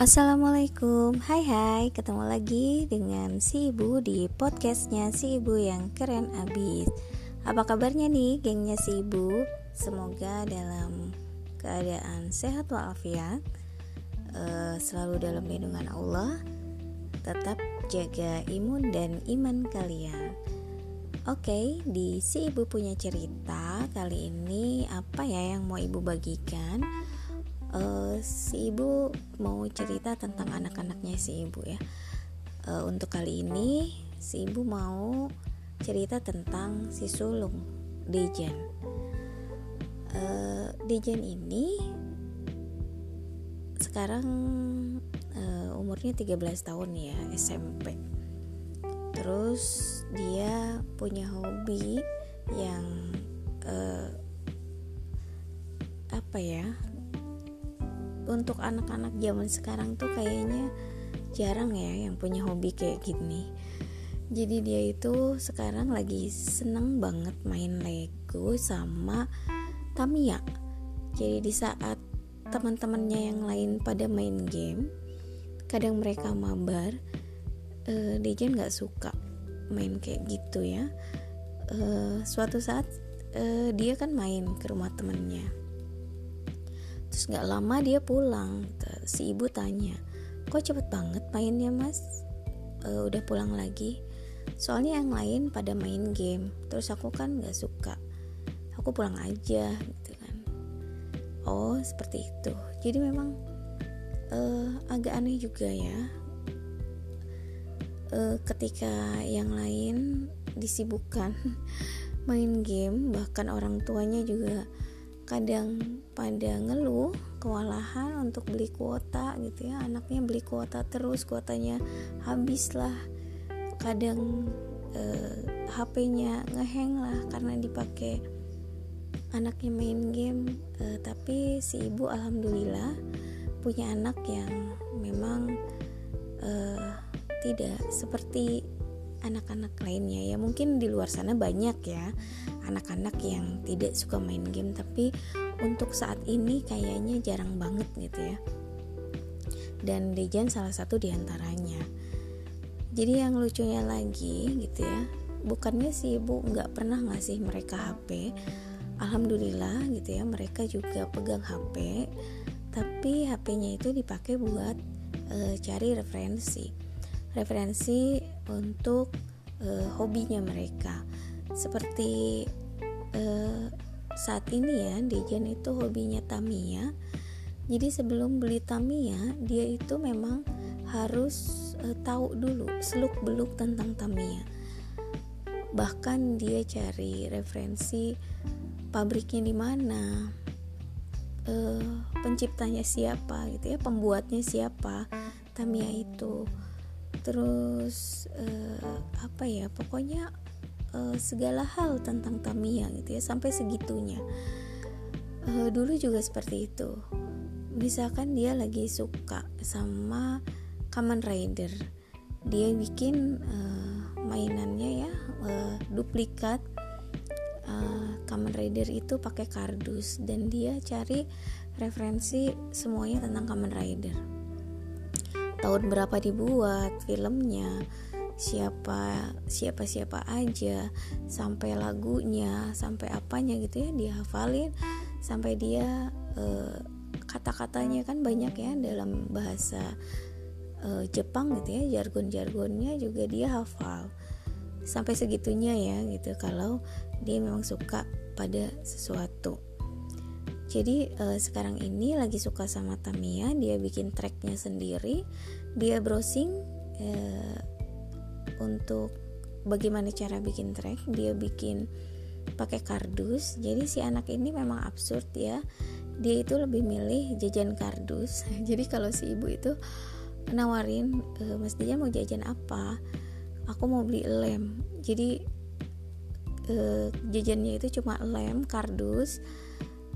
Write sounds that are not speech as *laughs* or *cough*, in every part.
Assalamualaikum, hai hai, ketemu lagi dengan si ibu di podcastnya. Si ibu yang keren abis. Apa kabarnya nih gengnya si ibu? Semoga dalam keadaan sehat walafiat uh, Selalu dalam lindungan Allah. Tetap jaga imun dan iman kalian. Oke, okay, di si ibu punya cerita Kali ini apa ya yang mau ibu bagikan? Uh, si ibu mau cerita tentang anak-anaknya si ibu ya. Uh, untuk kali ini si ibu mau cerita tentang si sulung Dejan. Uh, Dejan ini sekarang uh, umurnya 13 tahun ya SMP. Terus dia punya hobi yang uh, apa ya untuk anak-anak zaman sekarang tuh kayaknya jarang ya yang punya hobi kayak gini. Jadi dia itu sekarang lagi seneng banget main Lego sama Tamiya. Jadi di saat teman-temannya yang lain pada main game kadang mereka mabar uh, Dejan nggak suka main kayak gitu ya. Uh, suatu saat uh, dia kan main ke rumah temennya terus nggak lama dia pulang si ibu tanya kok cepet banget mainnya mas? E, udah pulang lagi. Soalnya yang lain pada main game terus aku kan nggak suka. Aku pulang aja gitu kan. Oh seperti itu. Jadi memang uh, agak aneh juga ya. Uh, ketika yang lain disibukkan *laughs* main game bahkan orang tuanya juga kadang pada ngeluh kewalahan untuk beli kuota gitu ya. Anaknya beli kuota terus kuotanya habis lah kadang eh, HP-nya ngeheng lah karena dipakai anaknya main game. Eh, tapi si ibu alhamdulillah punya anak yang memang eh, tidak seperti anak-anak lainnya ya. Mungkin di luar sana banyak ya anak-anak yang tidak suka main game tapi untuk saat ini kayaknya jarang banget gitu ya. Dan Dejan salah satu di antaranya jadi yang lucunya lagi gitu ya bukannya sih ibu nggak pernah ngasih mereka HP Alhamdulillah gitu ya mereka juga pegang HP tapi HP-nya itu dipakai buat e, cari referensi. Referensi untuk e, hobinya mereka. Seperti uh, saat ini ya Dejan itu hobinya Tamiya. Jadi sebelum beli Tamiya dia itu memang harus uh, tahu dulu seluk beluk tentang Tamiya. Bahkan dia cari referensi pabriknya di mana uh, penciptanya siapa gitu ya pembuatnya siapa Tamiya itu. Terus uh, apa ya pokoknya uh, segala hal tentang Tamiya gitu ya sampai segitunya. Uh, dulu juga seperti itu. Misalkan dia lagi suka sama Kamen Rider dia bikin uh, mainannya ya uh, duplikat. Kamen Rider itu pakai kardus dan dia cari referensi semuanya tentang Kamen Rider. Tahun berapa dibuat filmnya siapa siapa siapa aja sampai lagunya sampai apanya gitu ya dia hafalin sampai dia uh, kata-katanya kan banyak ya dalam bahasa uh, Jepang gitu ya jargon-jargonnya juga dia hafal. Sampai segitunya ya gitu kalau dia memang suka pada sesuatu. Jadi uh, sekarang ini lagi suka sama Tamiya dia bikin tracknya sendiri dia browsing uh, untuk bagaimana cara bikin track dia bikin pakai kardus. Jadi si anak ini memang absurd ya. Dia itu lebih milih jajan kardus. *laughs* Jadi kalau si ibu itu nawarin e, mas dia mau jajan apa? Aku mau beli lem. Jadi e, jajannya itu cuma lem kardus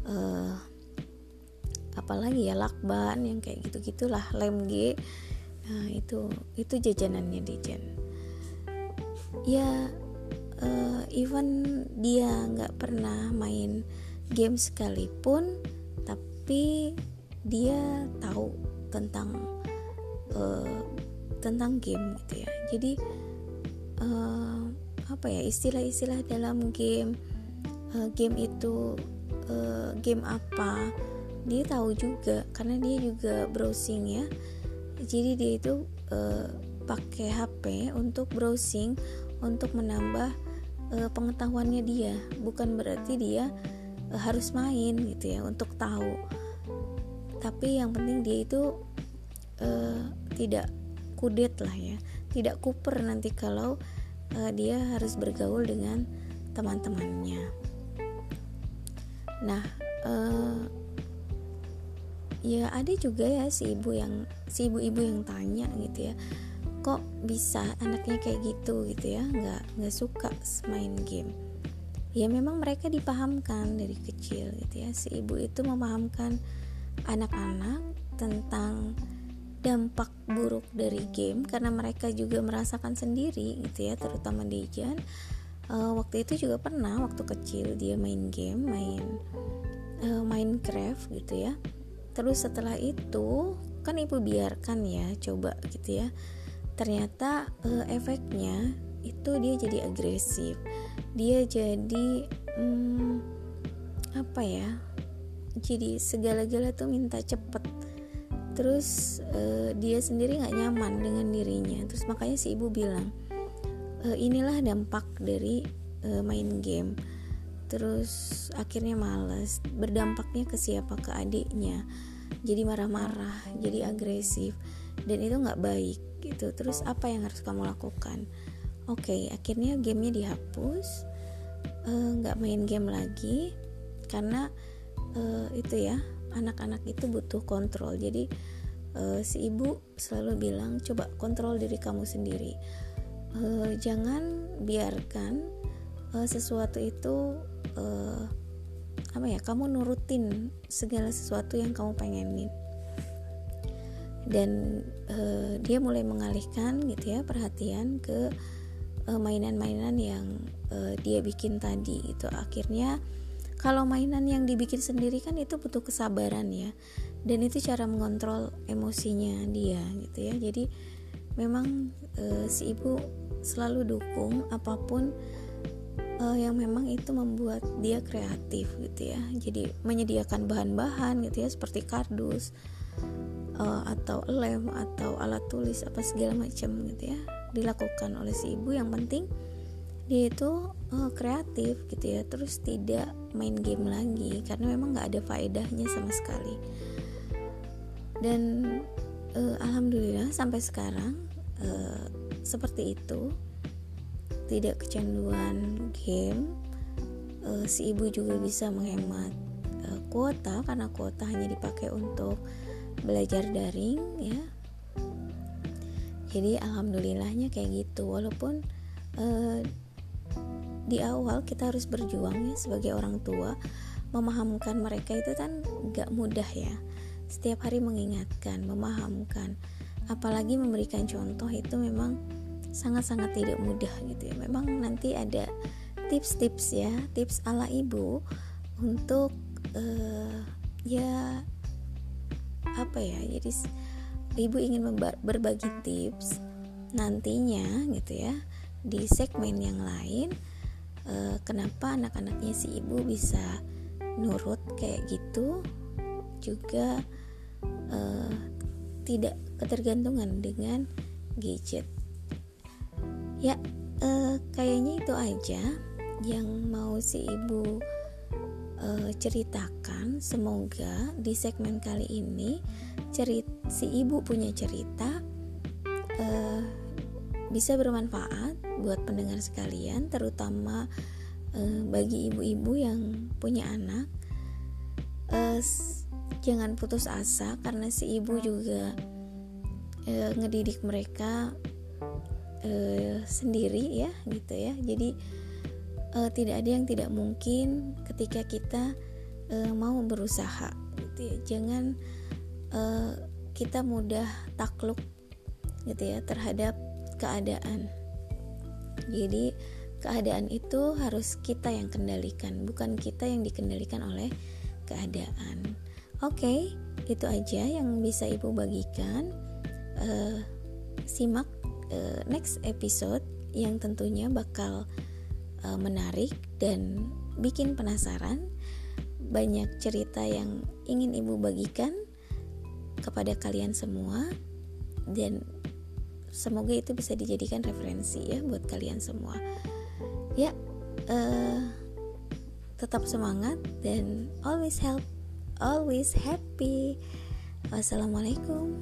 e, apalagi ya lakban yang kayak gitu gitulah lem G. Nah itu itu jajanannya Dejan ya uh, even dia nggak pernah main game sekalipun tapi dia tahu tentang uh, tentang game gitu ya. Jadi uh, apa ya istilah-istilah dalam game uh, game itu uh, game apa dia tahu juga karena dia juga browsing ya. Jadi dia itu uh, pakai HP untuk browsing untuk menambah uh, pengetahuannya dia. Bukan berarti dia uh, harus main gitu ya untuk tahu. Tapi yang penting dia itu uh, tidak kudet lah ya. Tidak kuper nanti kalau uh, dia harus bergaul dengan teman-temannya. Nah uh, ya ada juga ya si ibu yang si ibu-ibu yang tanya gitu ya kok bisa anaknya kayak gitu gitu ya? Nggak nggak suka main game. Ya memang mereka dipahamkan dari kecil gitu ya. Si ibu itu memahamkan anak-anak tentang dampak buruk dari game karena mereka juga merasakan sendiri gitu ya terutama Dejan. Uh, waktu itu juga pernah waktu kecil dia main game main uh, Minecraft gitu ya. Terus setelah itu kan ibu biarkan ya coba gitu ya ternyata uh, efeknya itu dia jadi agresif. Dia jadi hmm, apa ya jadi segala-gala tuh minta cepet. Terus uh, dia sendiri nggak nyaman dengan dirinya. Terus makanya si ibu bilang e, inilah dampak dari uh, main game. Terus akhirnya males. Berdampaknya ke siapa? Ke adiknya. Jadi marah-marah jadi agresif dan itu nggak baik gitu. Terus apa yang harus kamu lakukan? Oke okay, akhirnya gamenya dihapus nggak uh, main game lagi karena uh, itu ya anak-anak itu butuh kontrol. Jadi uh, si ibu selalu bilang coba kontrol diri kamu sendiri. Uh, jangan biarkan uh, sesuatu itu uh, apa ya kamu nurutin segala sesuatu yang kamu pengenin dan uh, dia mulai mengalihkan gitu ya perhatian ke mainan-mainan uh, yang uh, dia bikin tadi itu akhirnya kalau mainan yang dibikin sendiri kan itu butuh kesabaran ya. Dan itu cara mengontrol emosinya dia gitu ya. Jadi memang e, si ibu selalu dukung apa pun e, yang memang itu membuat dia kreatif gitu ya. Jadi menyediakan bahan-bahan gitu ya seperti kardus e, atau lem atau alat tulis apa segala macam gitu ya dilakukan oleh si ibu. Yang penting dia itu uh, kreatif gitu ya terus tidak main game lagi karena memang nggak ada faedahnya sama sekali. Dan uh, alhamdulillah sampai sekarang uh, seperti itu. Tidak kecanduan game uh, si ibu juga bisa menghemat uh, kuota karena kuota hanya dipakai untuk belajar daring ya. Jadi alhamdulillahnya kayak gitu. Walaupun uh, di awal kita harus berjuang ya sebagai orang tua memahamkan mereka itu kan gak mudah ya. Setiap hari mengingatkan memahamkan apalagi memberikan contoh itu memang sangat-sangat tidak mudah gitu ya. Memang nanti ada tips-tips ya tips ala ibu untuk uh, ya apa ya jadi ibu ingin berbagi tips nantinya gitu ya di segmen yang lain uh, kenapa anak-anaknya si ibu bisa nurut kayak gitu juga uh, tidak ketergantungan dengan gadget. Ya uh, kayaknya itu aja yang mau si ibu uh, ceritakan semoga di segmen kali ini cerit si ibu punya cerita uh, bisa bermanfaat buat pendengar sekalian, terutama uh, bagi ibu-ibu yang punya anak. Uh, jangan putus asa karena si ibu juga uh, ngedidik mereka uh, sendiri ya, gitu ya. Jadi uh, tidak ada yang tidak mungkin ketika kita uh, mau berusaha, gitu ya. Jangan uh, kita mudah takluk gitu ya terhadap keadaan. Jadi keadaan itu harus kita yang kendalikan, bukan kita yang dikendalikan oleh keadaan. Oke, itu aja yang bisa Ibu bagikan. uh, simak uh, next episode yang tentunya bakal uh, menarik dan bikin penasaran banyak cerita yang ingin ibu bagikan kepada kalian semua. Dan semoga itu bisa dijadikan referensi ya buat kalian semua. Ya uh, tetap semangat dan always help always happy. Wassalamualaikum